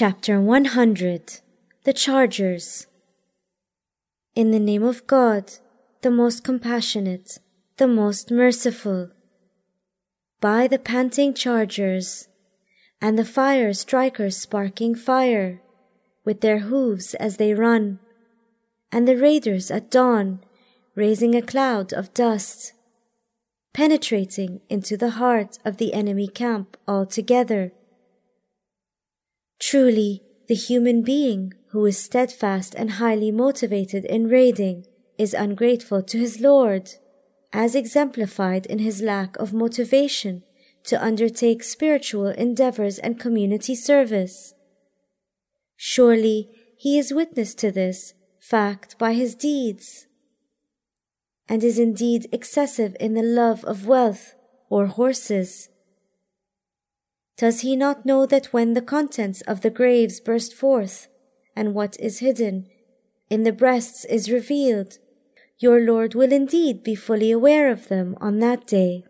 Chapter 100 The Chargers In the name of God, the most compassionate, the most merciful. By the panting chargers, and the fire strikers sparking fire, with their hooves as they run, and the raiders at dawn, raising a cloud of dust, penetrating into the heart of the enemy camp altogether Truly, the human being who is steadfast and highly motivated in raiding is ungrateful to his Lord, as exemplified in his lack of motivation to undertake spiritual endeavors and community service. Surely he is witness to this fact by his deeds, and is indeed excessive in the love of wealth or horses does he not know that when the contents of the graves burst forth, and what is hidden in the breasts is revealed, your Lord will indeed be fully aware of them on that day.